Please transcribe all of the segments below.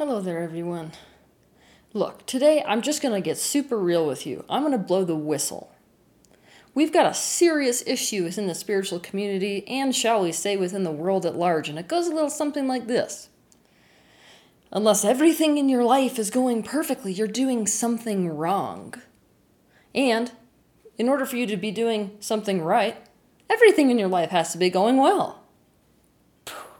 Hello there, everyone. Look, today I'm just going to get super real with you. I'm going to blow the whistle. We've got a serious issue within the spiritual community and, shall we say, within the world at large, and it goes a little something like this. Unless everything in your life is going perfectly, you're doing something wrong. And, in order for you to be doing something right, everything in your life has to be going well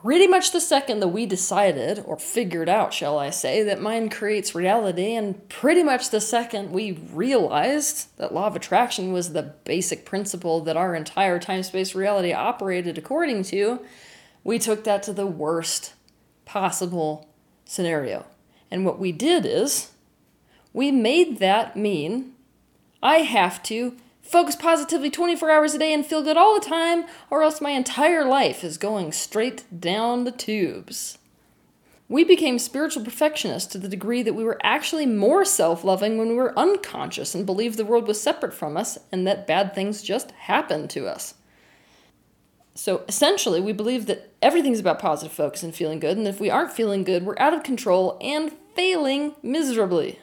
pretty much the second that we decided, or figured out, shall I say, that mind creates reality, and pretty much the second we realized that law of attraction was the basic principle that our entire time space reality operated according to, we took that to the worst possible scenario. And what we did is, we made that mean I have to focus positively 24 hours a day and feel good all the time, or else my entire life is going straight down the tubes. We became spiritual perfectionists to the degree that we were actually more self loving when we were unconscious and believed the world was separate from us and that bad things just happened to us. So essentially, we believe that everything's about positive focus and feeling good, and if we aren't feeling good, we're out of control and failing miserably.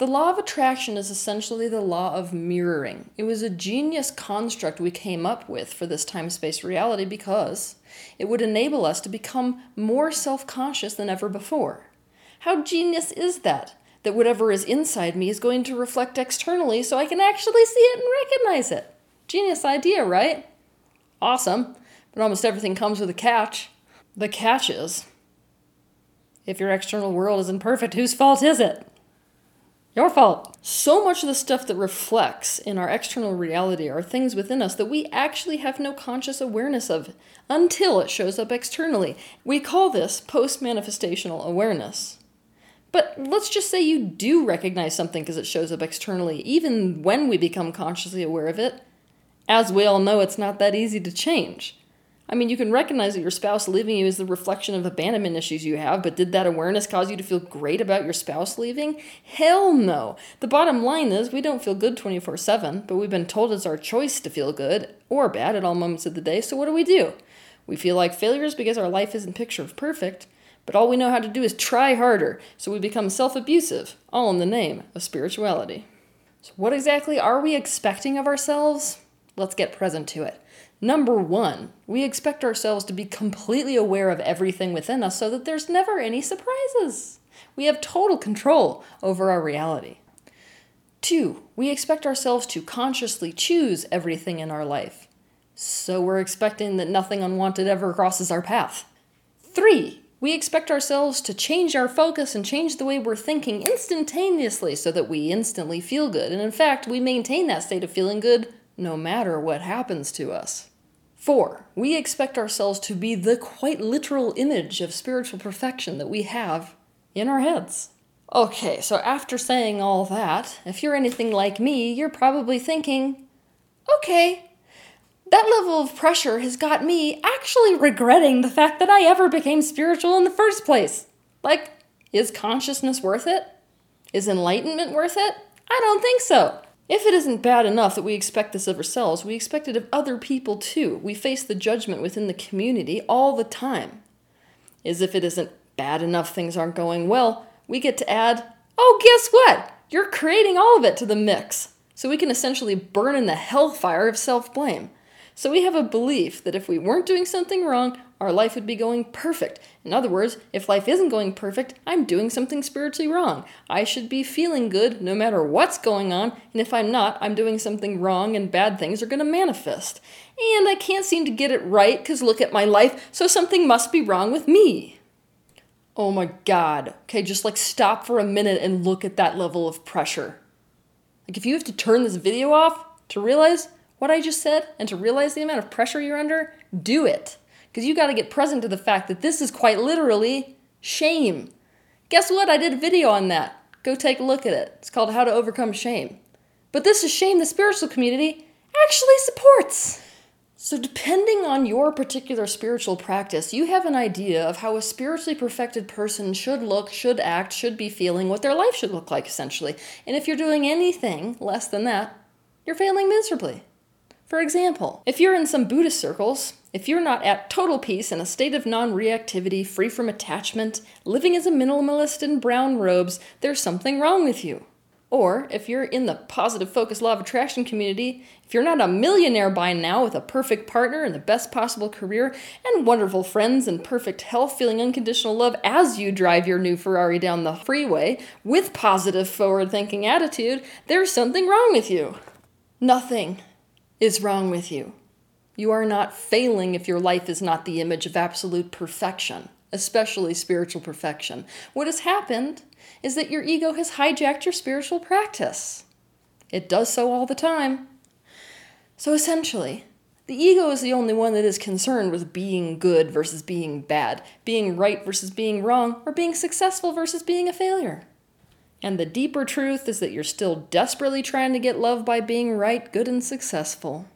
The law of attraction is essentially the law of mirroring. It was a genius construct we came up with for this time space reality because it would enable us to become more self conscious than ever before. How genius is that? That whatever is inside me is going to reflect externally so I can actually see it and recognize it. Genius idea, right? Awesome. But almost everything comes with a catch. The catch is if your external world isn't perfect, whose fault is it? Your fault. So much of the stuff that reflects in our external reality are things within us that we actually have no conscious awareness of until it shows up externally. We call this post manifestational awareness. But let's just say you do recognize something because it shows up externally, even when we become consciously aware of it. As we all know, it's not that easy to change. I mean, you can recognize that your spouse leaving you is the reflection of abandonment issues you have, but did that awareness cause you to feel great about your spouse leaving? Hell no. The bottom line is we don't feel good 24 7, but we've been told it's our choice to feel good or bad at all moments of the day, so what do we do? We feel like failures because our life isn't picture of perfect, but all we know how to do is try harder, so we become self abusive, all in the name of spirituality. So, what exactly are we expecting of ourselves? Let's get present to it. Number one, we expect ourselves to be completely aware of everything within us so that there's never any surprises. We have total control over our reality. Two, we expect ourselves to consciously choose everything in our life. So we're expecting that nothing unwanted ever crosses our path. Three, we expect ourselves to change our focus and change the way we're thinking instantaneously so that we instantly feel good. And in fact, we maintain that state of feeling good no matter what happens to us. Four, we expect ourselves to be the quite literal image of spiritual perfection that we have in our heads. Okay, so after saying all that, if you're anything like me, you're probably thinking, okay, that level of pressure has got me actually regretting the fact that I ever became spiritual in the first place. Like, is consciousness worth it? Is enlightenment worth it? I don't think so. If it isn't bad enough that we expect this of ourselves, we expect it of other people too. We face the judgment within the community all the time. As if it isn't bad enough things aren't going well, we get to add, oh, guess what? You're creating all of it to the mix. So we can essentially burn in the hellfire of self blame. So we have a belief that if we weren't doing something wrong, our life would be going perfect. In other words, if life isn't going perfect, I'm doing something spiritually wrong. I should be feeling good no matter what's going on, and if I'm not, I'm doing something wrong and bad things are going to manifest. And I can't seem to get it right because look at my life, so something must be wrong with me. Oh my god. Okay, just like stop for a minute and look at that level of pressure. Like if you have to turn this video off to realize what I just said and to realize the amount of pressure you're under, do it. Because you got to get present to the fact that this is quite literally shame. Guess what? I did a video on that. Go take a look at it. It's called How to Overcome Shame. But this is shame the spiritual community actually supports. So, depending on your particular spiritual practice, you have an idea of how a spiritually perfected person should look, should act, should be feeling, what their life should look like, essentially. And if you're doing anything less than that, you're failing miserably. For example, if you're in some Buddhist circles, If you're not at total peace in a state of non reactivity, free from attachment, living as a minimalist in brown robes, there's something wrong with you. Or if you're in the positive focus law of attraction community, if you're not a millionaire by now with a perfect partner and the best possible career and wonderful friends and perfect health, feeling unconditional love as you drive your new Ferrari down the freeway with positive forward thinking attitude, there's something wrong with you. Nothing is wrong with you. You are not failing if your life is not the image of absolute perfection, especially spiritual perfection. What has happened is that your ego has hijacked your spiritual practice. It does so all the time. So essentially, the ego is the only one that is concerned with being good versus being bad, being right versus being wrong, or being successful versus being a failure. And the deeper truth is that you're still desperately trying to get love by being right, good, and successful.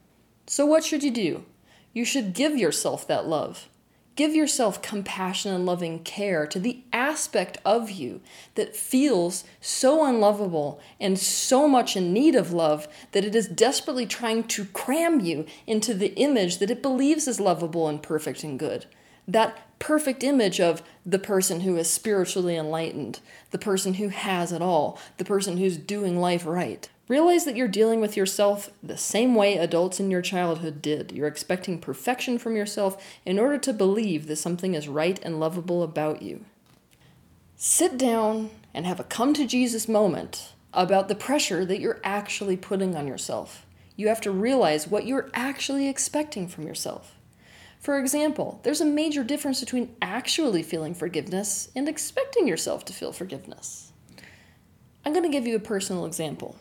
So, what should you do? You should give yourself that love. Give yourself compassion and loving care to the aspect of you that feels so unlovable and so much in need of love that it is desperately trying to cram you into the image that it believes is lovable and perfect and good. That perfect image of the person who is spiritually enlightened, the person who has it all, the person who's doing life right. Realize that you're dealing with yourself the same way adults in your childhood did. You're expecting perfection from yourself in order to believe that something is right and lovable about you. Sit down and have a come to Jesus moment about the pressure that you're actually putting on yourself. You have to realize what you're actually expecting from yourself. For example, there's a major difference between actually feeling forgiveness and expecting yourself to feel forgiveness. I'm going to give you a personal example.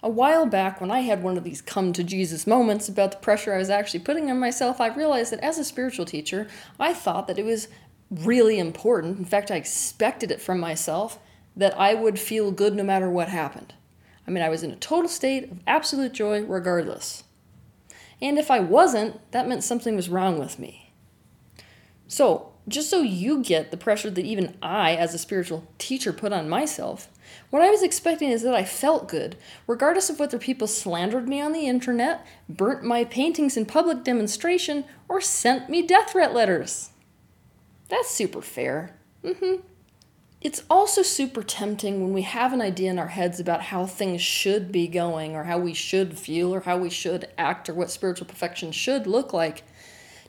A while back, when I had one of these come to Jesus moments about the pressure I was actually putting on myself, I realized that as a spiritual teacher, I thought that it was really important. In fact, I expected it from myself that I would feel good no matter what happened. I mean, I was in a total state of absolute joy regardless. And if I wasn't, that meant something was wrong with me. So, just so you get the pressure that even I, as a spiritual teacher, put on myself, what I was expecting is that I felt good, regardless of whether people slandered me on the internet, burnt my paintings in public demonstration, or sent me death threat letters. That's super fair. Mm-hmm. It's also super tempting when we have an idea in our heads about how things should be going, or how we should feel, or how we should act, or what spiritual perfection should look like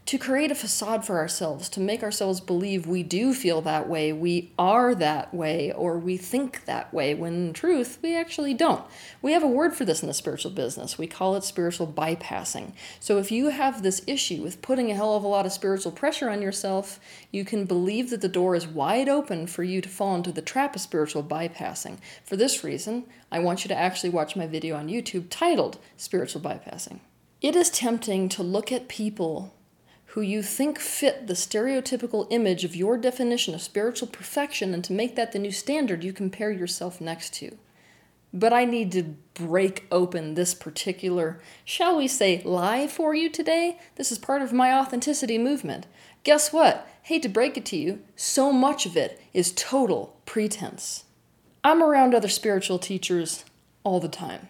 to create a facade for ourselves, to make ourselves believe we do feel that way, we are that way, or we think that way, when in truth, we actually don't. We have a word for this in the spiritual business. We call it spiritual bypassing. So if you have this issue with putting a hell of a lot of spiritual pressure on yourself, you can believe that the door is wide open for you to fall into the trap of spiritual bypassing. For this reason, I want you to actually watch my video on YouTube titled Spiritual Bypassing. It is tempting to look at people who you think fit the stereotypical image of your definition of spiritual perfection and to make that the new standard you compare yourself next to. But I need to break open this particular, shall we say, lie for you today. This is part of my authenticity movement. Guess what? Hate to break it to you, so much of it is total pretense. I'm around other spiritual teachers all the time.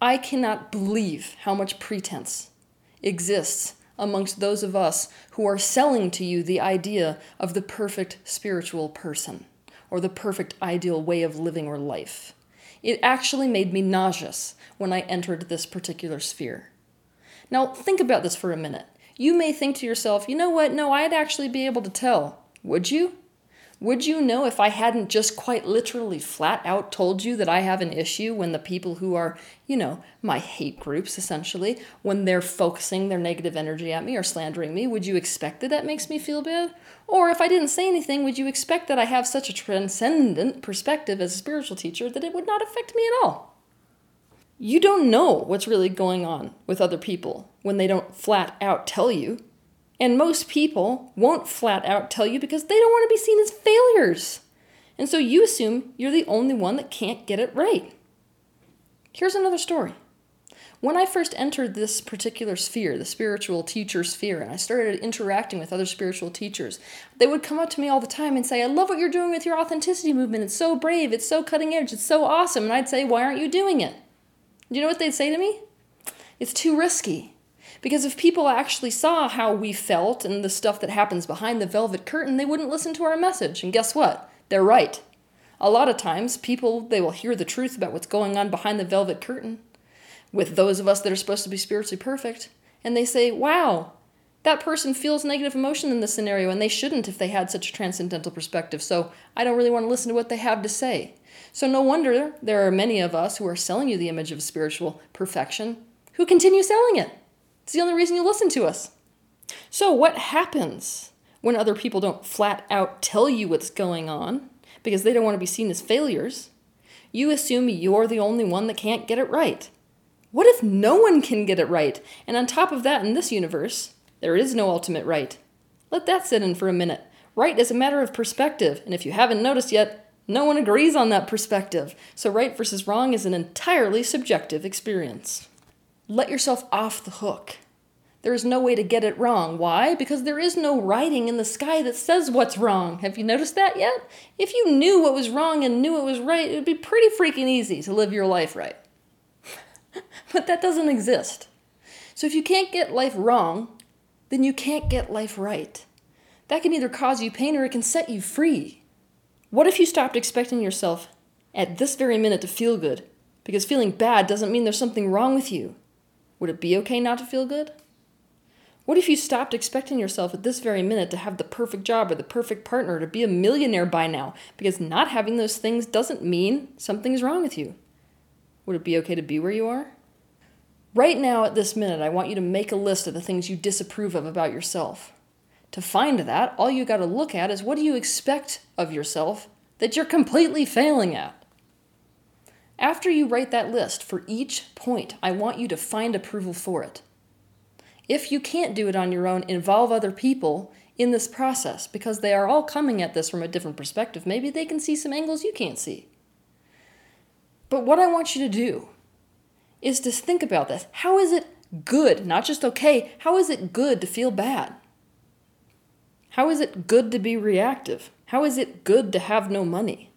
I cannot believe how much pretense exists amongst those of us who are selling to you the idea of the perfect spiritual person or the perfect ideal way of living or life. It actually made me nauseous when I entered this particular sphere. Now, think about this for a minute. You may think to yourself, you know what? No, I'd actually be able to tell. Would you? Would you know if I hadn't just quite literally flat out told you that I have an issue when the people who are, you know, my hate groups essentially, when they're focusing their negative energy at me or slandering me, would you expect that that makes me feel bad? Or if I didn't say anything, would you expect that I have such a transcendent perspective as a spiritual teacher that it would not affect me at all? You don't know what's really going on with other people when they don't flat out tell you. And most people won't flat out tell you because they don't want to be seen as failures. And so you assume you're the only one that can't get it right. Here's another story. When I first entered this particular sphere, the spiritual teacher sphere, and I started interacting with other spiritual teachers, they would come up to me all the time and say, I love what you're doing with your authenticity movement. It's so brave, it's so cutting edge, it's so awesome. And I'd say, Why aren't you doing it? Do you know what they'd say to me? It's too risky. Because if people actually saw how we felt and the stuff that happens behind the velvet curtain, they wouldn't listen to our message. And guess what? They're right. A lot of times, people, they will hear the truth about what's going on behind the velvet curtain with those of us that are supposed to be spiritually perfect, and they say, wow, that person feels negative emotion in this scenario, and they shouldn't if they had such a transcendental perspective. So I don't really want to listen to what they have to say. So no wonder there are many of us who are selling you the image of spiritual perfection who continue selling it. It's the only reason you listen to us. So, what happens when other people don't flat out tell you what's going on because they don't want to be seen as failures? You assume you're the only one that can't get it right. What if no one can get it right? And on top of that, in this universe, there is no ultimate right. Let that sit in for a minute. Right is a matter of perspective, and if you haven't noticed yet, no one agrees on that perspective. So, right versus wrong is an entirely subjective experience let yourself off the hook. There is no way to get it wrong. Why? Because there is no writing in the sky that says what's wrong. Have you noticed that yet? If you knew what was wrong and knew it was right, it would be pretty freaking easy to live your life right. but that doesn't exist. So if you can't get life wrong, then you can't get life right. That can either cause you pain or it can set you free. What if you stopped expecting yourself at this very minute to feel good? Because feeling bad doesn't mean there's something wrong with you. Would it be okay not to feel good? What if you stopped expecting yourself at this very minute to have the perfect job or the perfect partner, to be a millionaire by now? Because not having those things doesn't mean something's wrong with you. Would it be okay to be where you are? Right now, at this minute, I want you to make a list of the things you disapprove of about yourself. To find that, all you got to look at is what do you expect of yourself that you're completely failing at? After you write that list for each point, I want you to find approval for it. If you can't do it on your own, involve other people in this process because they are all coming at this from a different perspective. Maybe they can see some angles you can't see. But what I want you to do is to think about this. How is it good, not just okay, how is it good to feel bad? How is it good to be reactive? How is it good to have no money?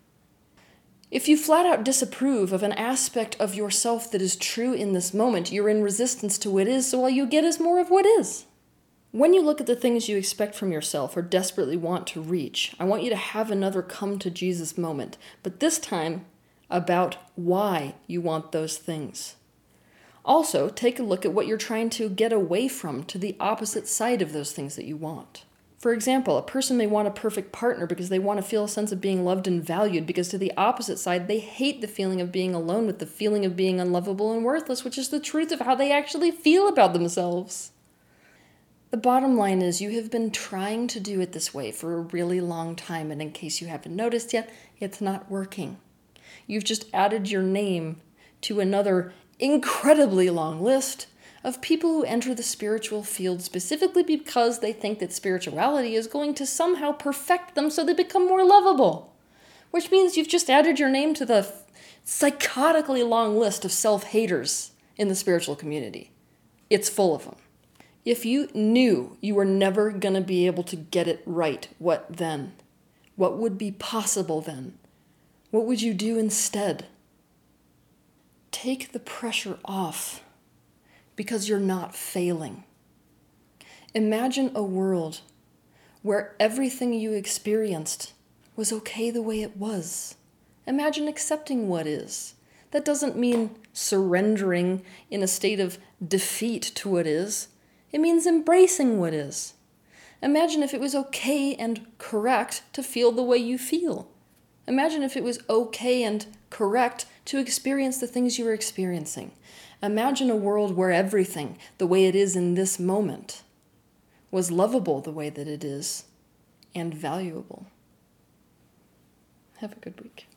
If you flat out disapprove of an aspect of yourself that is true in this moment, you're in resistance to what is, so all you get is more of what is. When you look at the things you expect from yourself or desperately want to reach, I want you to have another come to Jesus moment, but this time about why you want those things. Also, take a look at what you're trying to get away from to the opposite side of those things that you want. For example, a person may want a perfect partner because they want to feel a sense of being loved and valued, because to the opposite side, they hate the feeling of being alone with the feeling of being unlovable and worthless, which is the truth of how they actually feel about themselves. The bottom line is, you have been trying to do it this way for a really long time, and in case you haven't noticed yet, it's not working. You've just added your name to another incredibly long list of people who enter the spiritual field specifically because they think that spirituality is going to somehow perfect them so they become more lovable. Which means you've just added your name to the psychotically long list of self haters in the spiritual community. It's full of them. If you knew you were never going to be able to get it right, what then? What would be possible then? What would you do instead? Take the pressure off because you're not failing. Imagine a world where everything you experienced was okay the way it was. Imagine accepting what is. That doesn't mean surrendering in a state of defeat to what is, it means embracing what is. Imagine if it was okay and correct to feel the way you feel. Imagine if it was okay and correct to experience the things you were experiencing. Imagine a world where everything, the way it is in this moment, was lovable the way that it is and valuable. Have a good week.